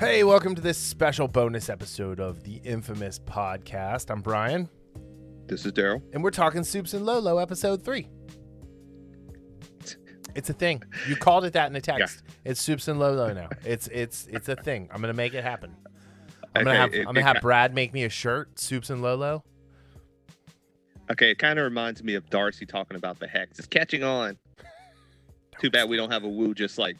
Hey, welcome to this special bonus episode of the infamous podcast. I'm Brian, This is Darryl. and we're talking Supes and Lolo episode three. It's a thing. You called it that in the text. It's Supes and Lolo now. It's it's it's a thing. I'm gonna make it happen. I'm gonna have it- I'm gonna have Brad make me a shirt, Supes and Lolo. Okay, it kind of reminds me of Darcy talking about the hex. It's catching on. Too bad we don't have a woo just like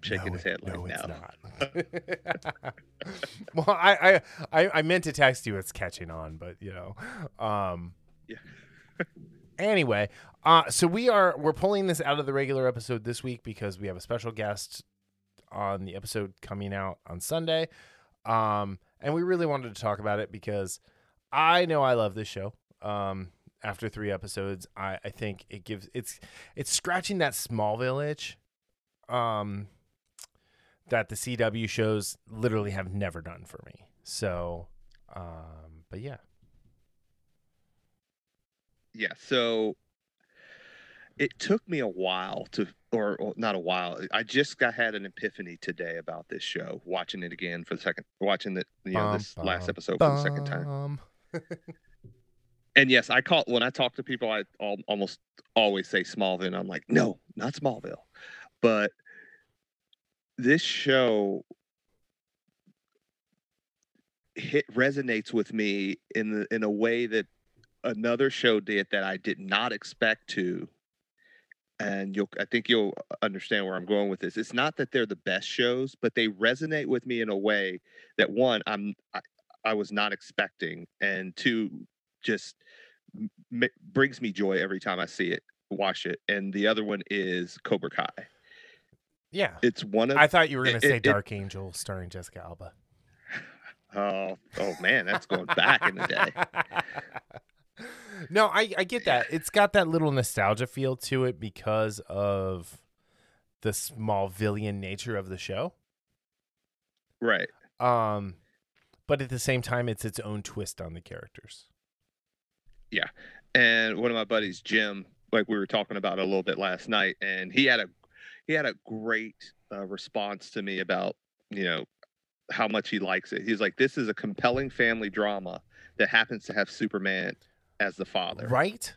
shaking No, his head it- like no, now. well, I, I I I meant to text you. It's catching on, but you know, um, Yeah. anyway, uh, so we are we're pulling this out of the regular episode this week because we have a special guest on the episode coming out on Sunday, um, and we really wanted to talk about it because I know I love this show. Um, after three episodes, I I think it gives it's it's scratching that small village. Um, that the CW shows literally have never done for me. So, um, but yeah, Yeah, so it took me a while to, or, or not a while. I just got had an epiphany today about this show. Watching it again for the second, watching the you know Bum, this last bum, episode for the second time. Bum. And yes, I call when I talk to people, I al- almost always say Smallville. And I'm like, no, not Smallville. But this show hit resonates with me in the in a way that another show did that I did not expect to. And you'll I think you'll understand where I'm going with this. It's not that they're the best shows, but they resonate with me in a way that one, I'm I, I was not expecting, and two, just m- brings me joy every time I see it, watch it. And the other one is Cobra Kai. Yeah, It's one of I thought you were gonna it- say it- Dark Angel starring Jessica Alba. oh oh man, that's going back in the day. no, I I get that. It's got that little nostalgia feel to it because of the small villain nature of the show. Right. Um, but at the same time, it's its own twist on the characters. Yeah. And one of my buddies jim like we were talking about a little bit last night and he had a he had a great uh, response to me about you know how much he likes it he's like this is a compelling family drama that happens to have superman as the father Right?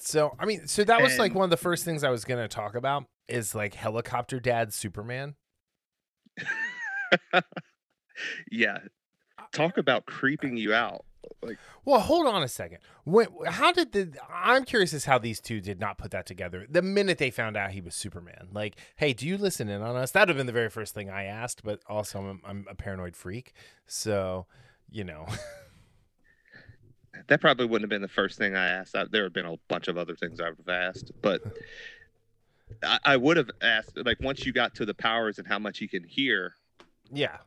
So, I mean, so that was like one of the first things I was going to talk about is like helicopter dad Superman. yeah talk about creeping you out like Well, hold on a second. When, how did the I'm curious as how these two did not put that together the minute they found out he was Superman. Like, hey, do you listen in on us? That would have been the very first thing I asked, but also I'm, I'm a paranoid freak. So, you know, that probably wouldn't have been the first thing i asked I, there have been a bunch of other things i would have asked but I, I would have asked like once you got to the powers and how much you can hear yeah.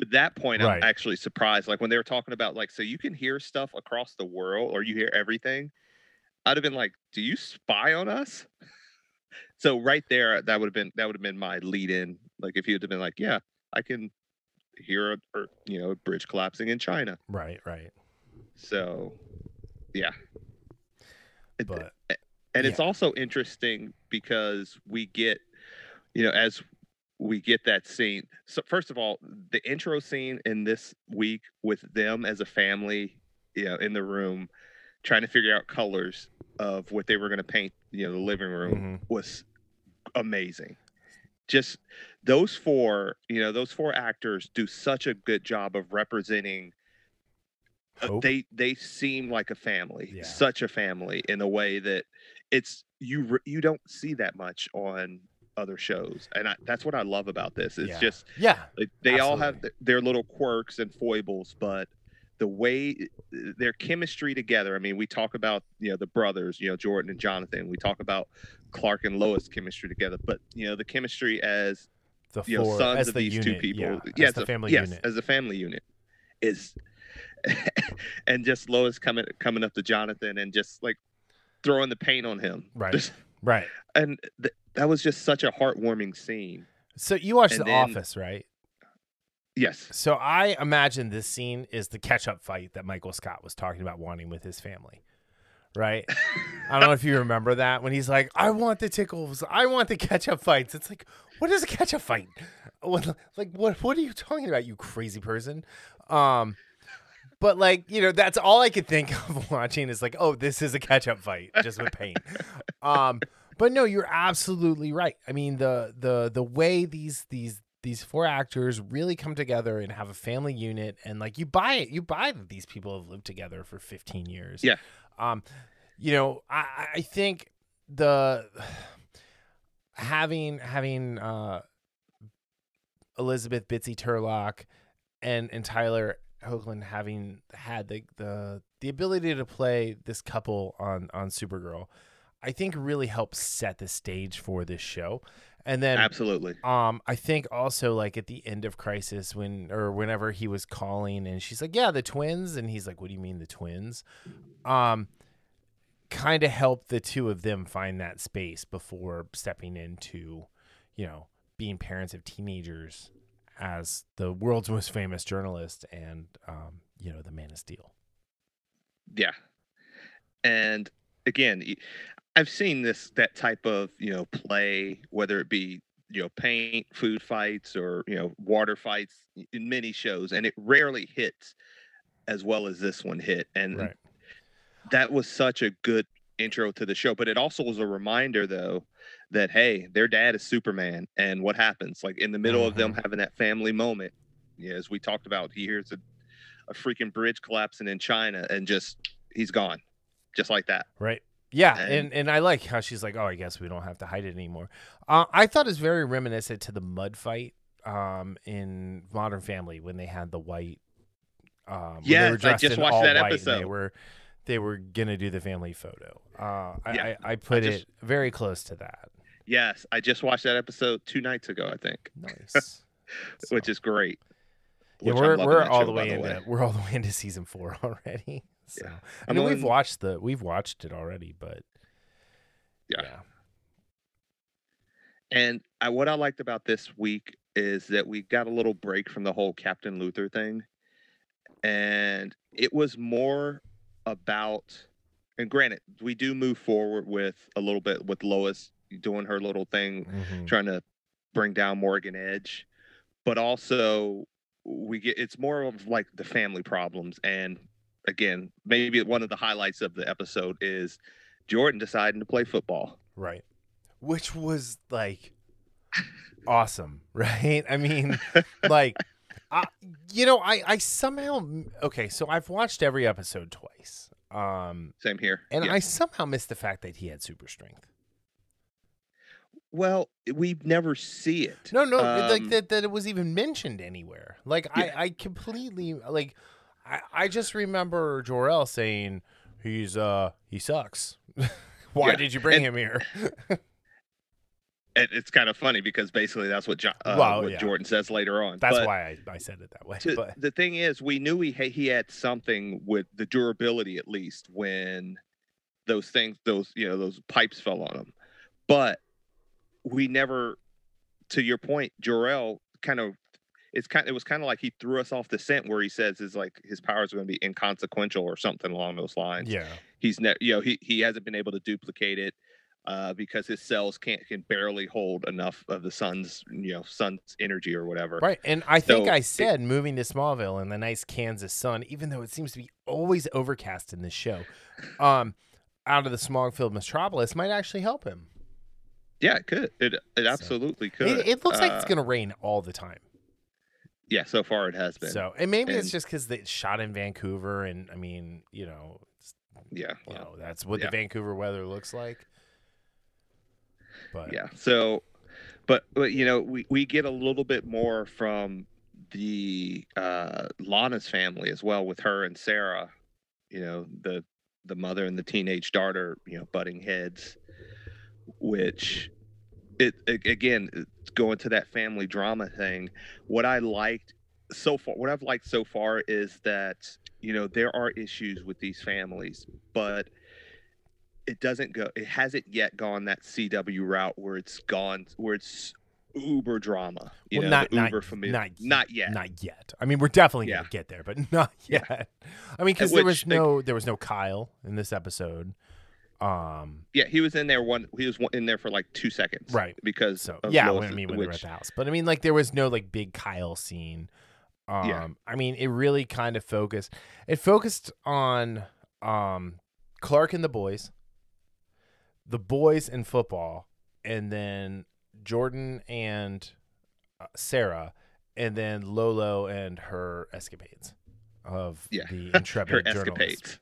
At that point Right. i'm actually surprised like when they were talking about like so you can hear stuff across the world or you hear everything i'd have been like do you spy on us so right there that would have been that would have been my lead in like if you'd have been like yeah i can hear a or, you know a bridge collapsing in china Right, right. so yeah But and it's Yeah. also interesting because we get you know as we get that scene so first of all the intro scene in this week with them as a family you know in the room trying to figure out colors of what they were going to paint you know the living room mhm. was amazing just those four you know those four actors do such a good job of representing uh, they they seem like a family Yeah. such a family in a way that it's you you don't see that much on other shows and I, that's what i love about this it's Yeah. just yeah. like, they all have th- their little quirks and foibles but the way their chemistry together i mean we talk about you know the brothers you know jordan and jonathan we talk about clark and lois chemistry together but you know the chemistry as The you know four sons of the these unit, two people Yeah, yes as the a- family yes unit. as a family unit is and just lois coming coming up to jonathan and just like throwing the paint on him Right. Just- Right. and th- that was just such a heartwarming scene So you watched And The then- Office, right? yes So I imagine this scene is the catch-up fight that Michael Scott was talking about wanting with his family, right? I don't know if you remember that when he's like, "I want the tickles, I want the ketchup fights." It's like, what is a ketchup fight? What, like, what? What are you talking about, you crazy person? Um, but like, you know, that's all I could think of watching is like, oh, this is a ketchup fight, just with paint. um, but no, you're absolutely right. I mean, the the the way these these these four actors really come together and have a family unit and like you buy it you buy that these people have lived together for 15 years Yeah. um you know i i think the having having uh elizabeth bitsie tulloch and and tyler hoechlin having had the the the ability to play this couple on on supergirl i think really helps set the stage for this show and then Absolutely. um, I think also like at the end of Crisis when or whenever he was calling and she's like, "Yeah, the twins," and he's like, "What do you mean the twins?" Um, kind of helped the two of them find that space before stepping into, you know, being parents of teenagers as the world's most famous journalist and um, you know, the Man of Steel. Yeah. And again, I've seen this that type of, you know, play, whether it be, you know, paint, food fights or, you know, water fights in many shows, and it rarely hits as well as this one hit. And Right. that was such a good intro to the show. But it also was a reminder though that hey, their dad is Superman. And what happens? Like in the middle of them mm-hmm. having that family moment, yeah, as we talked about, he hears a, a freaking bridge collapsing in China and just he's gone. Just like that. Right. Yeah, And- and, I like how she's like, oh, I guess we don't have to hide it anymore. Uh, I thought it's very reminiscent to the mud fight um, in Modern Family when they had the white. Um, Yes, I just watched that and They episode. were they were gonna do the family photo. Uh, I, Yeah, I, I put just- it very close to that. Yes, I just watched that episode two nights ago, I think, Nice. which So, is great. yeah, we're we're all show, the way into way. we're all the way into season four already. So Yeah. I mean, we've watched the we've watched it already, but Yeah. yeah. And I, what I liked about this week is that we got a little break from the whole Captain Luther thing. And it was more about, and granted, we do move forward with a little bit with Lois doing her little thing, Mhm. trying to bring down Morgan Edge. But also, we get it's more of like the family problems. And again, maybe one of the highlights of the episode is Jordan deciding to play football. Right. Which was like awesome, right? I mean, like, I, you know, I I somehow okay. So I've watched every episode twice, um, Same here. and Yeah. I somehow missed the fact that he had super strength. Well, we never see it. No, no, like Um, that that it was even mentioned anywhere. Like Yeah. I I completely like I I just remember Jor-El saying he's uh he sucks. Why Yeah, did you bring and- him here? And it's kind of funny because basically that's what jo- uh, Well, what yeah. Jordan says later on. That's But why I, I said it that way. to- but the thing is, we knew he ha- he had something with the durability at least when those things, those you know, those pipes fell on him. But we never, to your point, Jor-El kind of. It's kind. It was kind of like he threw us off the scent, where he says is like his powers are going to be inconsequential or something along those lines. yeah. he's ne- you know he he hasn't been able to duplicate it uh, because his cells can't can barely hold enough of the sun's you know sun's energy or whatever. Right. And I think So, I it- said moving to Smallville in the nice Kansas sun, even though it seems to be always overcast in this show, um, out of the smog filled metropolis might actually help him. Yeah, it could. It it So, absolutely could. It, it looks like it's Uh, going to rain all the time. Yeah, so far it has been. So, and maybe it's just because it's shot in Vancouver. And I mean, you know, it's, yeah, you know, that's what yeah. the Vancouver weather looks like. But yeah. So, but but you know we we get a little bit more from the uh Lana's family as well with her and Sarah. You know the the mother and the teenage daughter. You know butting heads, which it a- again it's going to that family drama thing. What I liked so far, what I've liked so far is that you know there are issues with these families, but it doesn't go it hasn't yet gone that CW route where it's gone where it's uber drama. You Well, know, not- the not- uber familiar. not not yet. Not yet. I mean, we're definitely Yeah. gonna get there, but not Yeah. yet. I mean, because there was they- no there was no Kyle in this episode. Um, Yeah, he was in there one. He was in there for like two seconds, Right. Because so of yeah, Lois, I mean when they were at the house, but I mean like there was no like big Kyle scene. Um, Yeah. I mean it really kind of focused. It focused on um Clark and the boys, the boys in football, and then Jordan and uh, Sarah, and then Lolo and her escapades of Yeah, the her intrepid journalist. escapades.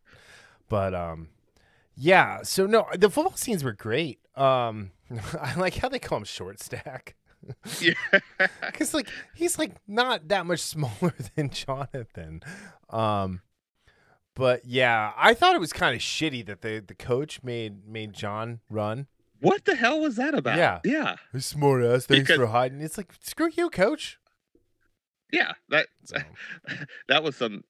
But um, yeah. So no, the football scenes were great. Um, I like how they call him short stack Yeah, because like he's like not that much smaller than Jonathan. Um, but yeah, I thought it was kind of shitty that the the coach made made John run. what the hell was that about? Yeah. yeah, Smart ass. Thanks Because- for hiding. It's like screw you, coach. Yeah. That So, that was some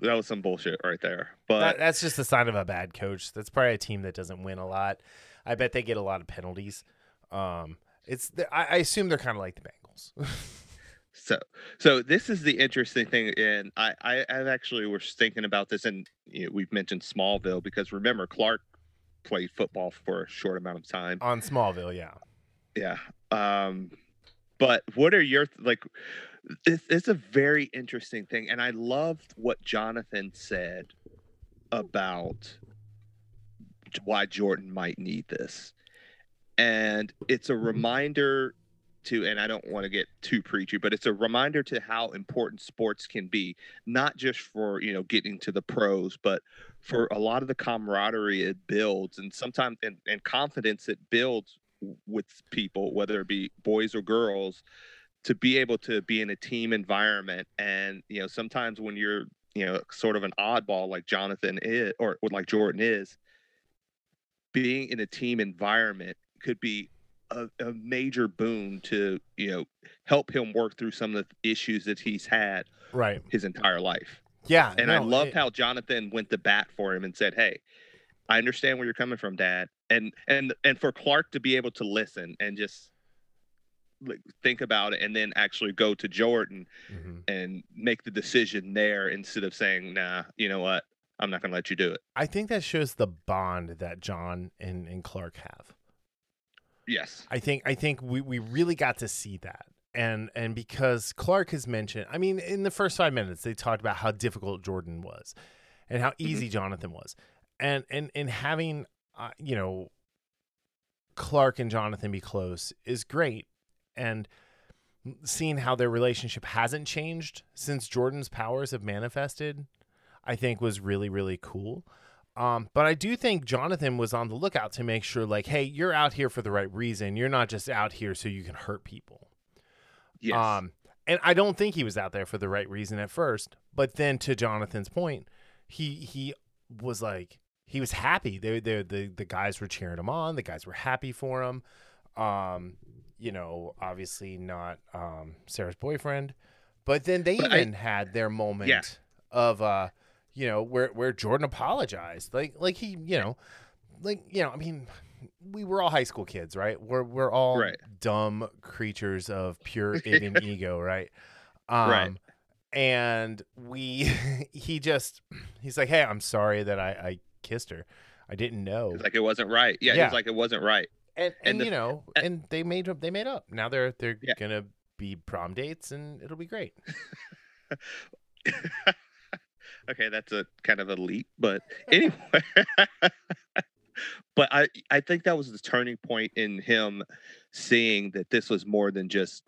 that was some bullshit right there. But that, that's just a sign of a bad coach. That's probably a team that doesn't win a lot. I bet they get a lot of penalties. Um, it's I, I assume they're kind of like the Bengals. So, so this is the interesting thing, and I, I, I've actually was thinking about this, and you know, we've mentioned Smallville because remember Clark played football for a short amount of time. on Smallville, yeah. Yeah. Um, but what are your like? It's, it's a very interesting thing, and I loved what Jonathan said about why Jordan might need this, and it's a mm-hmm. reminder to and I don't want to get too preachy, but it's a reminder to how important sports can be, not just for, you know, getting to the pros, but for a lot of the camaraderie it builds and sometimes and, and confidence it builds with people, whether it be boys or girls, to be able to be in a team environment. And, you know, sometimes when you're, you know, sort of an oddball like Jonathan is or like Jordan is, being in a team environment could be a, a major boon to you know help him work through some of the issues that he's had Right. his entire life. Yeah. And I no, loved it- how Jonathan went to bat for him and said, "Hey, I understand where you're coming from, Dad." And and and for Clark to be able to listen and just like think about it and then actually go to Jordan Mhm. and make the decision there instead of saying, "Nah, you know what? I'm not going to let you do it." I think that shows the bond that John and, and Clark have. Yes. I think I think we, we really got to see that. And and because Clark has mentioned, I mean, in the first five minutes, they talked about how difficult Jordan was and how easy Jonathan was. And and and having uh, you know Clark and Jonathan be close is great. And seeing how their relationship hasn't changed since Jordan's powers have manifested, I think was really, really cool. Um, but I do think Jonathan was on the lookout to make sure, like, hey, you're out here for the right reason. You're not just out here so you can hurt people. Yes. Um, and I don't think he was out there for the right reason at first. But then, to Jonathan's point, he he was like he was happy. They they the the guys were cheering him on. The guys were happy for him. Um, you know, obviously not um Sarah's boyfriend, but then they But I- even had their moment Yeah. of uh, you know, where where Jordan apologized, like like he, you know, like you know, I mean, we were all high school kids, right? We're we're all Right. dumb creatures of pure id ego, right? Um, Right. And we, he just, he's like, hey, I'm sorry that I, I kissed her. I didn't know. It's like it wasn't right. Yeah, Yeah. It was like it wasn't right. And and, and the- you know, and- and they made up. They made up. Now they're they're Yeah. gonna be prom dates, and it'll be great. okay, that's a kind of a leap, but anyway. but I I think that was the turning point in him seeing that this was more than just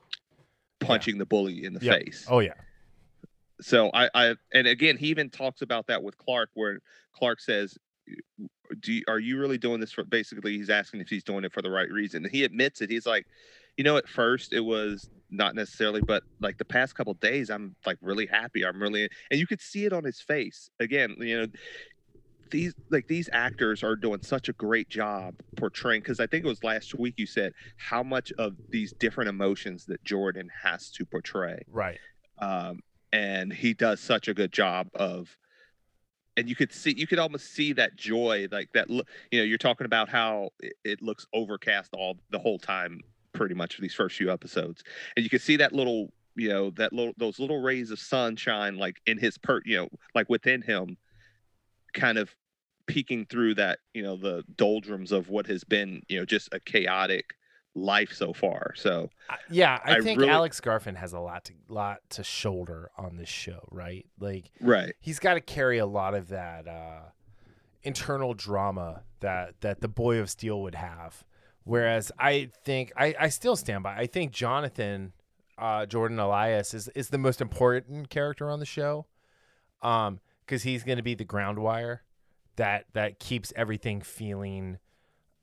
punching the bully in the Yep. face. Oh yeah, So I I and again he even talks about that with Clark where Clark says do you, are you really doing this for basically he's asking if he's doing it for the right reason and he admits it he's like you know at first it was not necessarily but like the past couple days i'm like really happy i'm really and you could see it on his face again you know these like these actors are doing such a great job portraying because i think it was last week you said how much of these different emotions that jordan has to portray right. um, and he does such a good job of and you could see you could almost see that joy like that you know you're talking about how it, looks overcast all the whole time pretty much for these first few episodes, and you can see that little you know that little those little rays of sunshine like in his per you know like within him kind of peeking through that you know the doldrums of what has been you know just a chaotic life so far so yeah, I, I think really- Alex Garfin has a lot to lot to shoulder on this show, right? Like right he's got to carry a lot of that uh, internal drama that that the Boy of Steel would have. Whereas I think I, I still stand by. I think Jonathan uh, Jordan Elsass is is the most important character on the show, um, because he's going to be the ground wire that that keeps everything feeling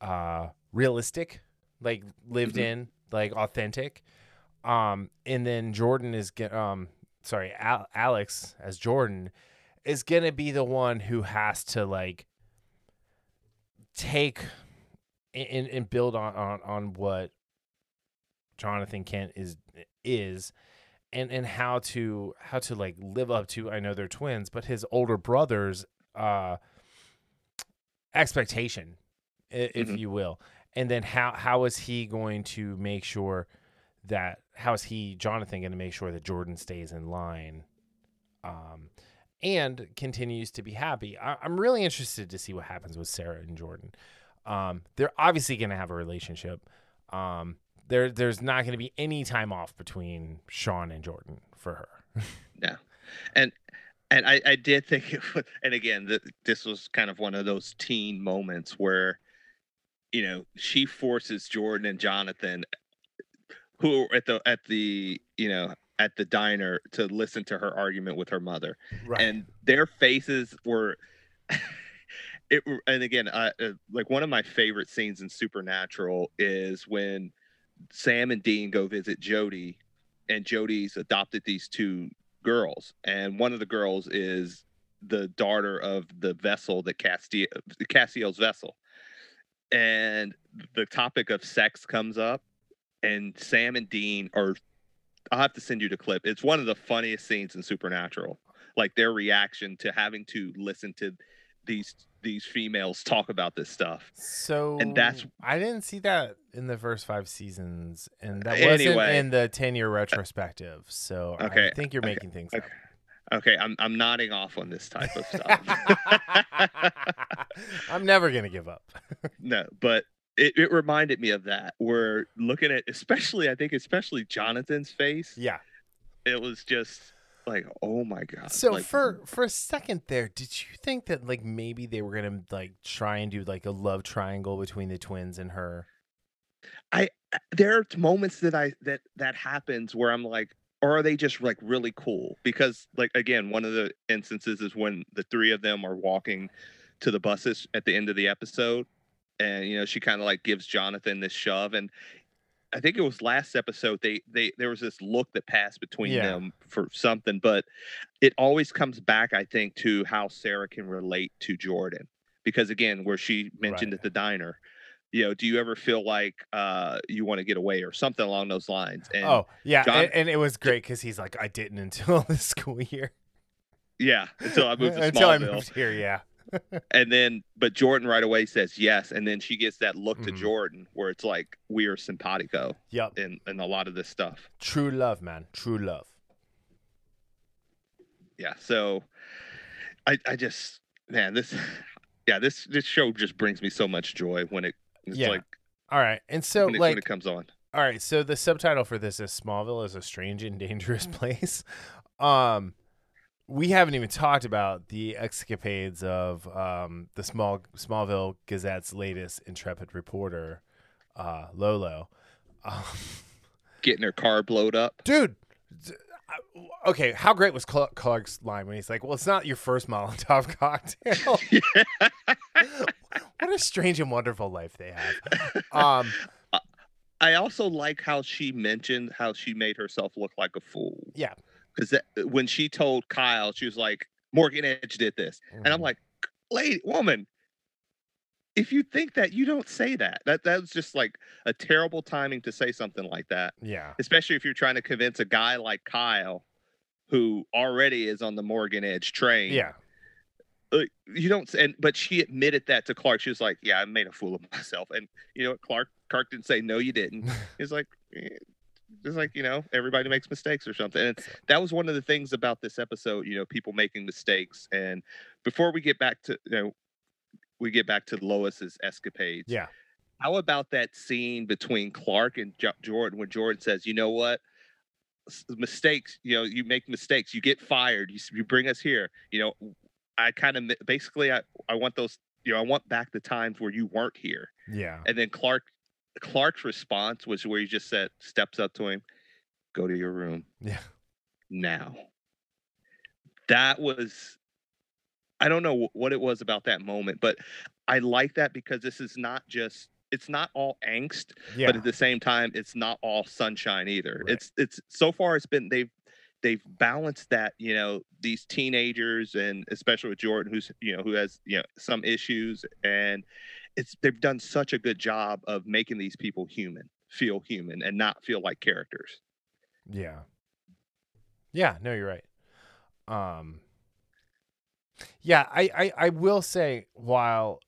uh realistic, like lived Mhm. in, like authentic. Um, and then Jordan is get um sorry, Al- Alex as Jordan is gonna be the one who has to like take and, and build on, on on what Jonathan Kent is is and and how to how to like live up to I know they're twins, but his older brother's uh expectation, if Mhm. you will. And then how how is he going to make sure that how is he Jonathan going to make sure that Jordan stays in line um and continues to be happy. I, I'm really interested to see what happens with Sarah and Jordan. Um, they're obviously going to have a relationship. Um, there, there's not going to be any time off between Sean and Jordan for her. Yeah. And and I, I did think was, and again th- this was kind of one of those teen moments where you know she forces jordan and jonathan who are at the at the you know at the diner to listen to her argument with her mother Right. and their faces were it and again uh, uh, like one of my favorite scenes in supernatural is when sam and dean go visit jody and jody's adopted these two girls and one of the girls is the daughter of the vessel that Castiel, Castiel's vessel and the topic of sex comes up and sam and dean are i'll have to send you the clip it's one of the funniest scenes in supernatural like their reaction to having to listen to these these females talk about this stuff so and that's- I didn't see that in the first five seasons, and that Anyway. wasn't in the ten year retrospective. So I think you're okay, making things okay. Okay i'm i'm nodding off on this type of stuff. I'm never gonna give up. no but it, it reminded me of that We're looking at especially i think especially jonathan's face Yeah. it was just like oh my god So like, for for a second there, did you think that like maybe they were gonna like try and do like a love triangle between the twins and her? I there are moments that I that that happens where I'm like, or are they just like really cool? Because like again, one of the instances is when the three of them are walking to the buses at the end of the episode, and you know she kind of like gives Jonathan this shove, and I think it was last episode they they there was this look that passed between Yeah. them for something, but it always comes back I think to how Sarah can relate to Jordan because again, where she mentioned Right. at the diner you know, do you ever feel like uh, you want to get away or something along those lines? And oh yeah, John- and, and it was great because he's like, I didn't until this school year. yeah, until I moved to until I moved here. Yeah. and then but Jordan right away says yes, and then she gets that look to Mhm. Jordan where it's like we are simpatico Yep. in in a lot of this stuff. True love, man. True love. Yeah, so I I just man this yeah this this show just brings me so much joy when it it's Yeah. like All right, and so when it, when like it comes on. All right, so the subtitle for this is Smallville is a strange and dangerous place. Um we haven't even talked about the escapades of um the small Smallville Gazette's latest intrepid reporter, uh Lolo. Um, Getting her car blowed up. dude, okay, how great was Cl- Clark's line when he's like, "Well, it's not your first Molotov cocktail." what a strange and wonderful life they have. Um I also like how she mentioned how she made herself look like a fool. Yeah. Because when she told Kyle, she was like, Morgan Edge did this. And I'm mhm. like, lady, woman, if you think that, you don't say that. That that was just like a terrible timing to say something like that, yeah. especially if you're trying to convince a guy like Kyle, who already is on the Morgan Edge train. Yeah. Like, you don't and but she admitted that to Clark. She was like, "Yeah, I made a fool of myself." And you know, Clark Clark didn't say, "No, you didn't." He's like, eh, just like you know, everybody makes mistakes or something. And that was one of the things about this episode. You know, people making mistakes. And before we get back to you know, we get back to Lois's escapades. Yeah. How about that scene between Clark and jo- Jordan when Jordan says, "You know what? Mistakes. You know, you make mistakes. You get fired. You, you bring us here. You know, I kind of basically I I want those. You know, I want back the times where you weren't here." Yeah. And then Clark Clark's response was where he just said, steps up to him, "Go to your room Yeah. now." That was I don't know what it was about that moment, but I like that because this is not just it's not all angst, Yeah. but at the same time it's not all sunshine either. Right. It's it's so far it's been they've they've balanced that, you know, these teenagers and especially with Jordan who's you know who has, you know, some issues and it's they've done such a good job of making these people human, feel human and not feel like characters. Yeah. Yeah, no, you're right. Um Yeah, I, I I will say while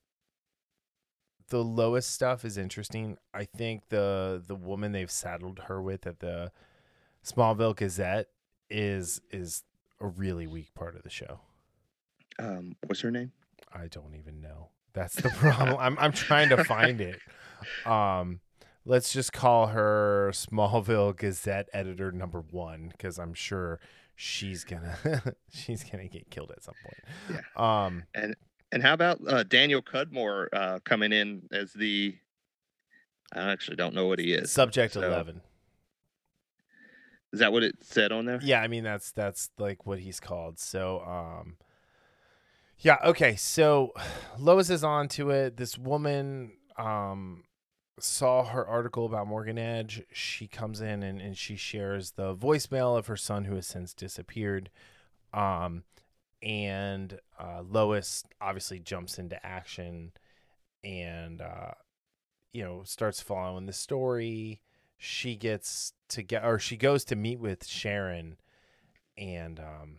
the Lois stuff is interesting, I think the the woman they've saddled her with at the Smallville Gazette is is a really weak part of the show. Um what's her name? I don't even know. That's the problem. I'm I'm trying to find it. Um, let's just call her Smallville Gazette editor number one because I'm sure she's gonna she's gonna get killed at some point. Yeah. Um. And and how about uh, Daniel Cudmore uh, coming in as the? I actually don't know what he is. Subject so- eleven. Is that what it said on there? Yeah, I mean that's that's like what he's called. So um Yeah, okay. So Lois is on to it. This woman um saw her article about Morgan Edge. She comes in and, and she shares the voicemail of her son who has since disappeared. Um and uh Lois obviously jumps into action and uh you know starts following the story she gets to get or she goes to meet with Sharon and um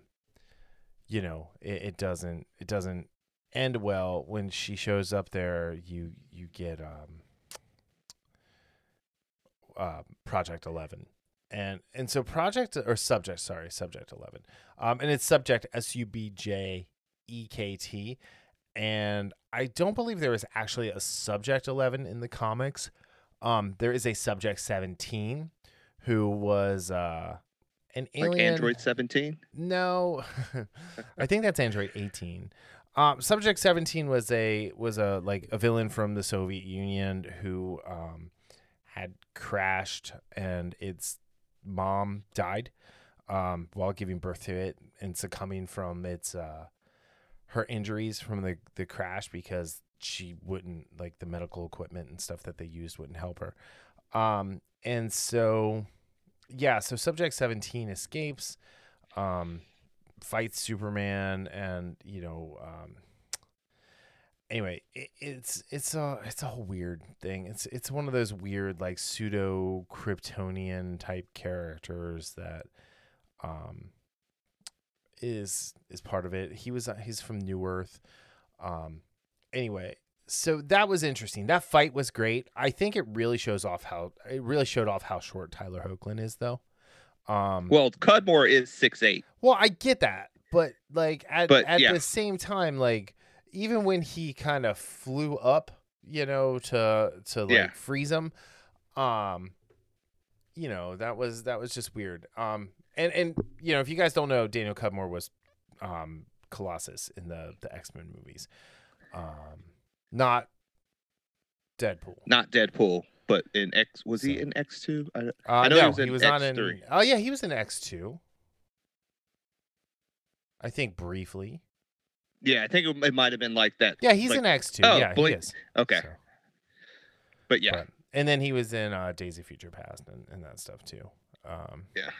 you know it, it doesn't it doesn't end well when she shows up there. You you get um uh project 11 and and so project or subject sorry subject 11 um and it's subject s-u-b-j e-k-t and i don't believe there is actually a subject 11 in the comics um there is a subject 17 who was uh an alien Like Android 17? no, I think that's Android 18. Um, Subject 17 was a was a like a villain from the Soviet Union who um, had crashed and its mom died um, while giving birth to it and succumbing from its uh, her injuries from the the crash because she wouldn't like the medical equipment and stuff that they used wouldn't help her. Um, and so yeah, so Subject 17 escapes, um, fights Superman, and you know, um, anyway, it, it's it's a it's a whole weird thing. It's it's one of those weird like pseudo Kryptonian type characters that, um, is is part of it. He was he's from New Earth. Um, anyway, so that was interesting. That fight was great. I think it really shows off how it really showed off how short Tyler Hoechlin is, though. Um, well, Cudmore is six eight. Well, I get that, but like at But, at yeah. the same time, like even when he kind of flew up, you know, to to like Yeah. freeze him, um, you know, that was that was just weird. Um, and and you know, if you guys don't know, Daniel Cudmore was um Colossus in the the X Men movies. Um, not Deadpool. Not Deadpool, but in X. Was he in X two? I, Uh, I know he no, was in he was not in. X3. Oh yeah, he was in X two. I think briefly. yeah, I think it, might have been like that. Yeah, he's Like- in X two. oh, yeah, Blink- he is. Okay, So, but yeah, but- and then he was in uh, Days of Future Past and, and that stuff too. Um, yeah.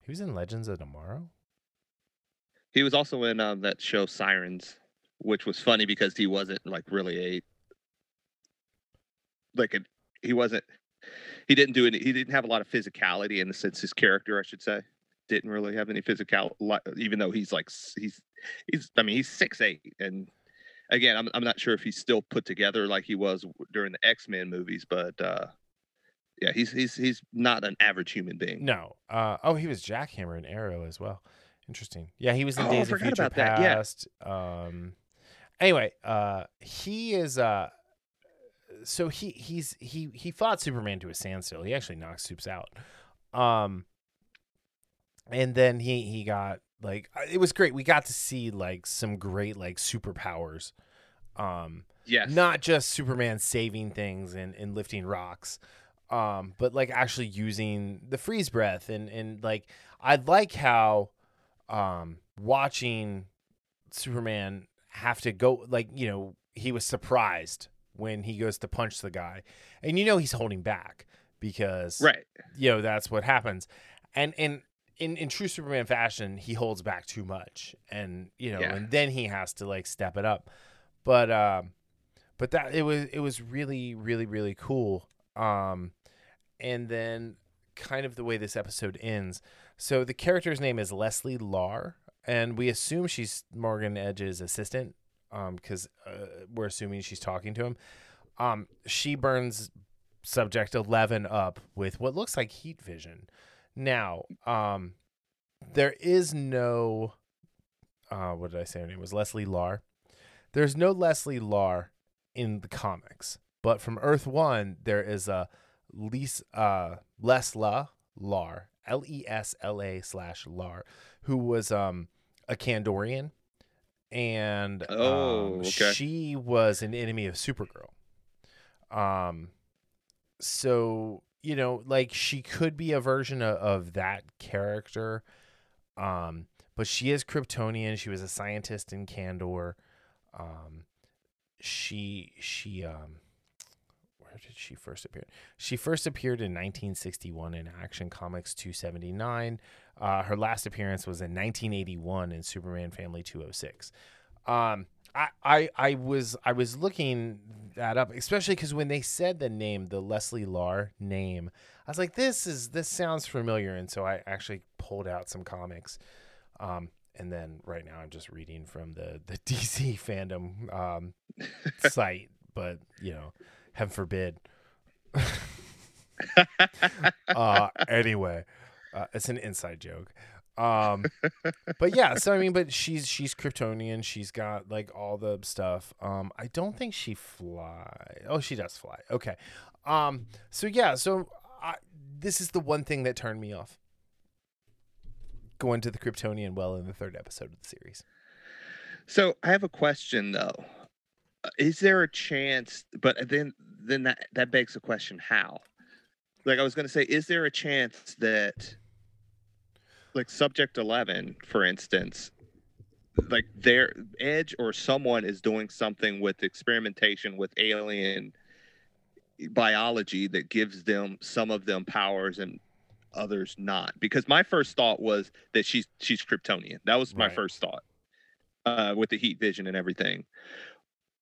he was in Legends of Tomorrow. He was also in um, that show Sirens, which was funny because he wasn't like really a like a he wasn't he didn't do it. He didn't have a lot of physicality in the sense his character, I should say. didn't really have any physical, even though he's like he's he's I mean he's six eight, and again I'm I'm not sure if he's still put together like he was during the X Men movies, but uh, yeah, he's he's he's not an average human being. No. Uh, oh, he was Jackhammer in Arrow as well. Interesting. Yeah, he was in Oh, Days of Future about that, yeah. Past. Um, anyway, uh, he is. Uh, so he he's he he fought Superman to a standstill. He actually knocked Supes out. Um, and then he he got like it was great. We got to see like some great like superpowers. Um, Yes, not just Superman saving things and, and lifting rocks, um, but like actually using the freeze breath and and like I like how um, watching Superman have to go like you know he was surprised when he goes to punch the guy, and you know he's holding back because right. you know that's what happens. And and in, in true superman fashion he holds back too much and you know Yeah. and then he has to like step it up. But um but that it was it was really really really cool. Um and then kind of the way this episode ends. So the character's name is leslie larr and we assume she's morgan edge's assistant um because uh, we're assuming she's talking to him. Um she burns subject 11 up with what looks like heat vision. Now um there is no uh what did i say her name was? Leslie larr there's no leslie larr in the comics but from earth one there is a Lisa, uh lesla lar l-e-s-l-a slash lar who was um a kandorian and Oh, um, okay. she was an enemy of supergirl um so you know like she could be a version of, of that character um but she is kryptonian she was a scientist in Kandor. um she she um did she first appear she first appeared in 1961 in action comics 279 uh, her last appearance was in 1981 in superman family 206 um I, I I was I was looking that up, especially because when they said the name, the Leslie Larr name, I was like, "This is this sounds familiar," and so I actually pulled out some comics, um, and then right now I'm just reading from the the DC fandom um, site, but you know, heaven forbid. uh, anyway, uh, it's an inside joke. Um, but yeah, so I mean, but she's she's Kryptonian. She's got like all the stuff. Um, I don't think she fly. Oh, she does fly. Okay. Um, so yeah, so I, this is the one thing that turned me off. Going to the Kryptonian well in the third episode of the series. So I have a question though. Uh, Is there a chance? But then then that that begs the question: How? Like I was going to say, is there a chance that, like Subject Eleven, for instance, like their Edge or someone is doing something with experimentation with alien biology that gives them some of them powers and others not? Because my first thought was that she's she's Kryptonian. That was my Right. first thought uh, with the heat vision and everything.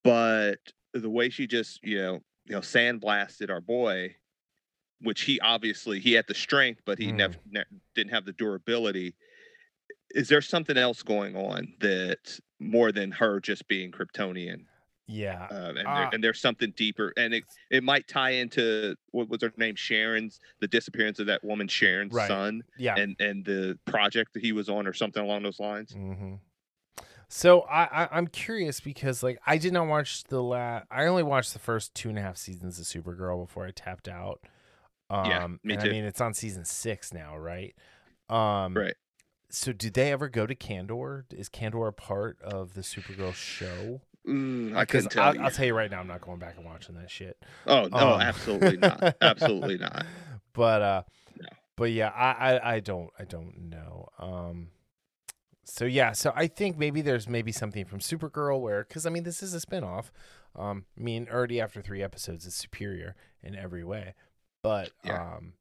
But the way she just, you know, you know, sandblasted our boy, which he obviously he had the strength, but he Mm. never ne- didn't have the durability. Is there something else going on that more than her just being Kryptonian? Yeah. Uh, and, Ah. there, and there's something deeper, and it it might tie into what was her name, Sharon's, the disappearance of that woman, Sharon's Right. son, Yeah. and and the project that he was on, or something along those lines. Mm-hmm. So I, I I'm curious because like I did not watch the last. I only watched the first two and a half seasons of Supergirl before I tapped out. Um, Yeah, me and too. I mean it's on season six now, right? Um, Right. So did they ever go to Kandor? Is Kandor a part of the Supergirl show? Mm, I couldn't tell I'll, you. I'll tell you right now, I'm not going back and watching that shit. Oh no, Um, absolutely not. Absolutely not. But uh, No. but yeah, I, I I don't I don't know. Um, so yeah, so I think maybe there's maybe something from Supergirl where because I mean this is a spinoff. Um, I mean already after three episodes, it's superior in every way. But Yeah. um,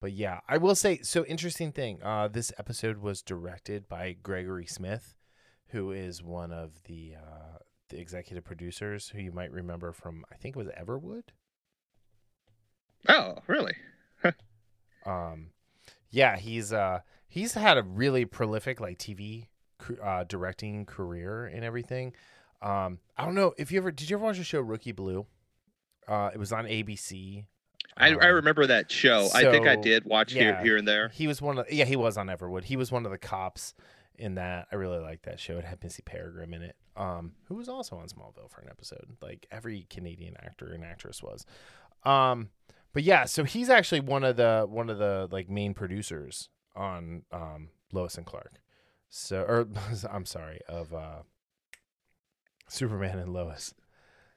but yeah, I will say so. Interesting thing. Uh, this episode was directed by Gregory Smith, who is one of the uh the executive producers who you might remember from I think it was Everwood. Oh, really? um yeah he's uh he's had a really prolific like TV uh, directing career and everything. Um, I don't know if you ever did you ever watch the show Rookie Blue? Uh, it was on ABC. I, I Um, remember that show. I think I did watch here here and there. He was one of yeah, he was on Everwood. He was one of the cops in that. I really liked that show. It had Missy Peregrym in it, um, who was also on Smallville for an episode. Like every Canadian actor and actress was. Um, but yeah, so he's actually one of the one of the like main producers on um, Lois and Clark. So or I'm sorry of uh, Superman and Lois.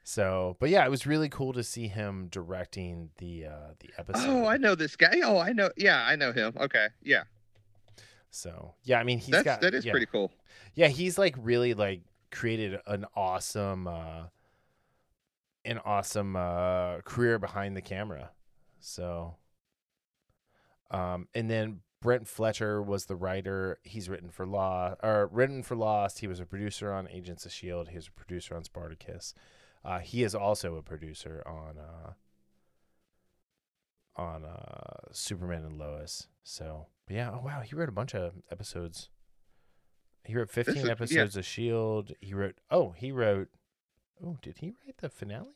So, but yeah, it was really cool to see him directing the uh, the episode. Oh, I know this guy. Oh, I know. Yeah, I know him. Okay, yeah, So yeah, I mean he's that's got that is yeah. pretty cool. Yeah, he's like really like created an awesome uh an awesome uh career behind the camera. So um and then Brent Fletcher was the writer. He's written for Law or written for Lost. He was a producer on Agents of Shield. He was a producer on Spartacus. Uh he is also a producer on uh on uh Superman and Lois. So but yeah, oh wow, he wrote a bunch of episodes. He wrote 15 is- yeah. episodes of Shield. He wrote Oh, he wrote Oh, did he write the finale?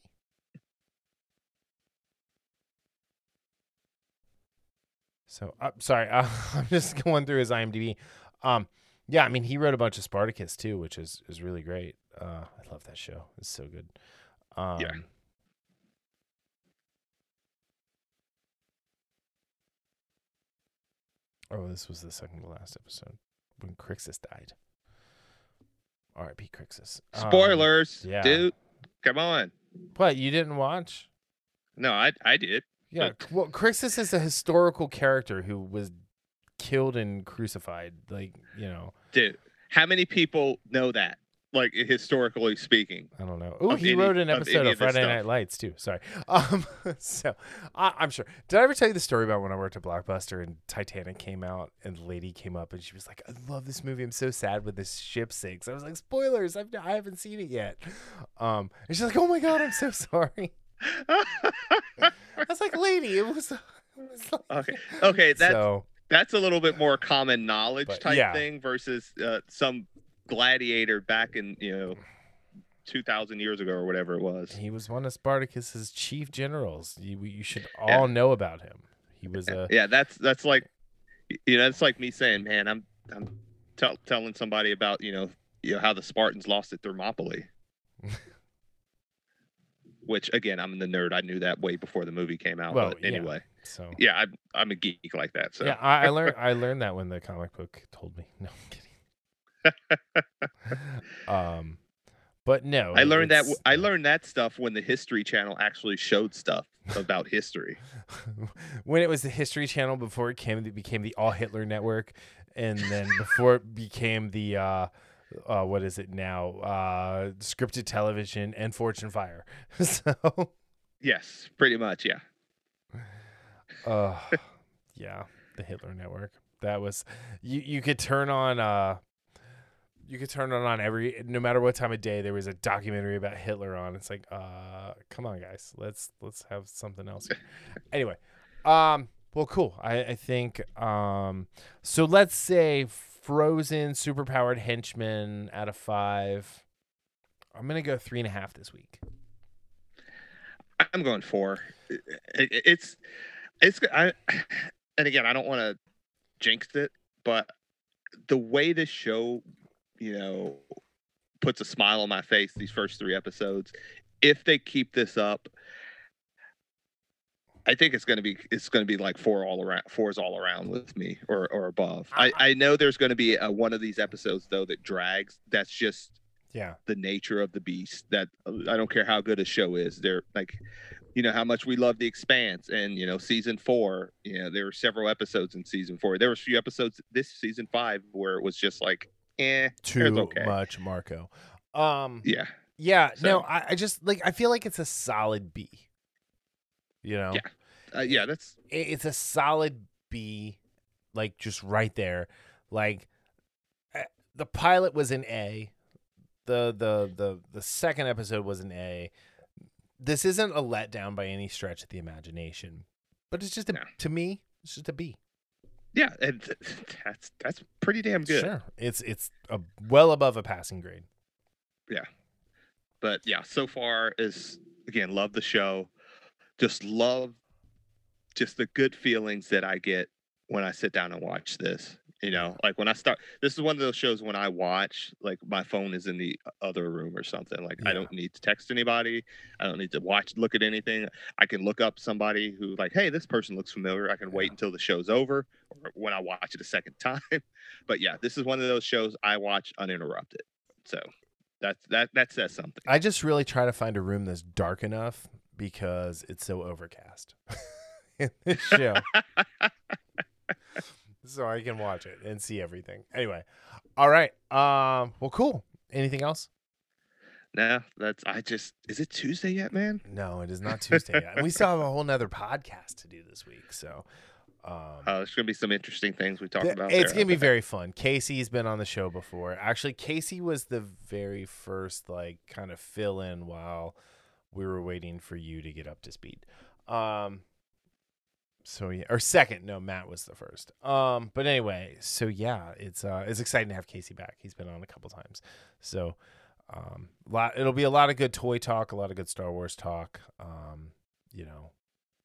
So, uh, sorry, uh, I'm just going through his IMDb. Um, yeah, I mean, he wrote a bunch of Spartacus too, which is is really great. Uh, I love that show; it's so good. Um, Oh, this was the second to last episode when Crixus died. R.I.P. Crixus. Um, Spoilers, yeah. dude. Come on. what you didn't watch? No, I I did. Yeah. Well, Crixus is a historical character who was killed and crucified. Like you know, Dude, how many people know that? Like historically speaking. I don't know. Oh, he any- wrote an episode of, of Friday stuff. Night Lights too. Sorry. Um. So I, I'm sure. Did I ever tell you the story about when I worked at Blockbuster and Titanic came out and the lady came up and she was like, "I love this movie. I'm so sad when this ship sinks." I was like, "Spoilers! I've I haven't seen it yet." Um. And she's like, "Oh my god, I'm so sorry." I was like, "Lady, it was." It was like, okay. Okay, that's so that's a little bit more common knowledge But, type yeah. thing versus uh, some gladiator back in you know 2000 years ago or whatever it was he was one of Spartacus's chief generals. You you should all Yeah. know about him. He was a yeah that's that's like you know that's like me saying man i'm i'm tell, telling somebody about you know you know how the spartans lost at thermopylae which again i'm the nerd i knew that way before the movie came out Well, but yeah. anyway so. yeah, I'm, I'm a geek like that so Yeah, I, I learned I learned that when the comic book told me. No, I'm kidding. um, but no, i learned that i learned that stuff when the history channel actually showed stuff about history when it was the History Channel before it came it became the All Hitler Network, and then before it became the uh, uh, what is it now? Uh, scripted television and Forged in Fire. so, yes pretty much yeah uh, yeah, the Hitler Network. That was you. You could turn on. Uh, you could turn it on every no matter what time of day there was a documentary about Hitler on. It's like, uh, come on, guys, let's let's have something else. anyway, um, well, cool. I I think um, so. Let's say Frozen superpowered henchman out of five. I'm gonna go three and a half this week. I'm going four. It- it- It's it's I and again I don't want to jinx it, but the way this show, you know, puts a smile on my face these first three episodes, if they keep this up, I think it's gonna be it's gonna be like four all around fours all around with me or or above. I, I know there's gonna be a, one of these episodes though that drags. That's just Yeah, the nature of the beast that I don't care how good a show is. They're like, you know, how much we love The Expanse and, you know, season four, you know, there were several episodes in season four. There were a few episodes this season five where it was just like, eh, too okay. much, Marco. Um, Yeah. Yeah, no, I, I just like I feel like it's a solid B. You know, Yeah. Uh, yeah. That's, it's a solid B, like just right there. Like eh, the pilot was an A, the the the the second episode was an A. This isn't a letdown by any stretch of the imagination, but it's just a, No. to me, it's just a B. Yeah, and that's that's pretty damn good. Sure, it's it's a, well above a passing grade. Yeah, but yeah, so far is again love the show. Just love just the good feelings that I get when I sit down and watch this. You know, like when I start, this is one of those shows when I watch, like my phone is in the other room or something. Like I don't need to text anybody. I don't need to watch, look at anything. I can look up somebody who, like, hey, this person looks familiar. I can wait until the show's over or when I watch it a second time. But yeah, this is one of those shows I watch uninterrupted. So that's that that says something. I just really try to find a room that's dark enough because it's so overcast in this show. so I can watch it and see everything. Anyway, all right. Um. Well, cool. Anything else? No, that's I just is it Tuesday yet, man? No, it is not Tuesday yet. We still have a whole nother podcast to do this week. So, um, Uh, there's gonna be some interesting things we talk th- about. it's there, gonna be very fun. Casey's been on the show before. Actually, Casey was the very first like kind of fill in while we were waiting for you to get up to speed. Um. So yeah, or second. No, Matt was the first. Um. But anyway, so yeah, it's uh, it's exciting to have Casey back. He's been on a couple times. So, um, lot it'll be a lot of good toy talk, a lot of good Star Wars talk. Um, you know,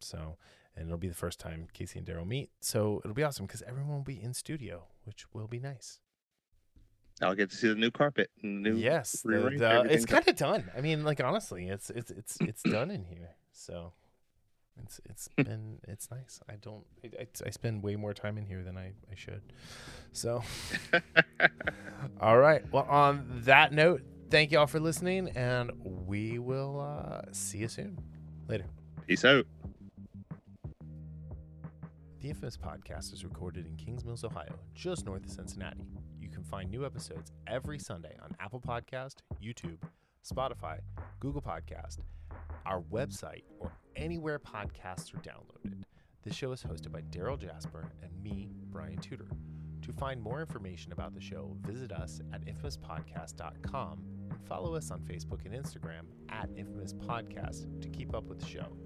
so and it'll be the first time Casey and Darryl meet. So it'll be awesome because everyone will be in studio, which will be nice. I'll get to see the new carpet new yes, the- the- it's kind of done. I mean, like honestly, it's it's it's it's done in here. So it's it's been it's nice. I don't I, I, spend way more time in here than I I should. So all right. Well, on that note, thank you all for listening, and we will uh, see you soon. Later. Peace out. The Infamous Podcast is recorded in Kings Mills, Ohio, just north of Cincinnati. You can find new episodes every Sunday on Apple Podcast, YouTube, Spotify, Google Podcast, our website, or anywhere podcasts are downloaded. This show is hosted by Darryl Jasper and me, Brian Tudor. To find more information about the show, visit us at infamouspodcast.com and follow us on Facebook and Instagram at Infamous Podcast to keep up with the show.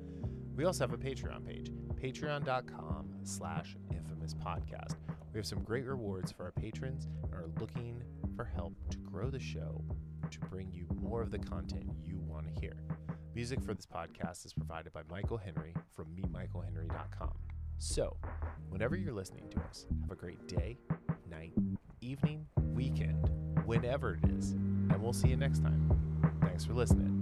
We also have a Patreon page, patreon.com slash infamous podcast. We have some great rewards for our patrons and are looking for help to grow the show to bring you more of the content you want to hear. Music for this podcast is provided by Michael Henry from memichaelhenry.com. So, whenever you're listening to us, have a great day, night, evening, weekend, whenever it is, and we'll see you next time. Thanks for listening.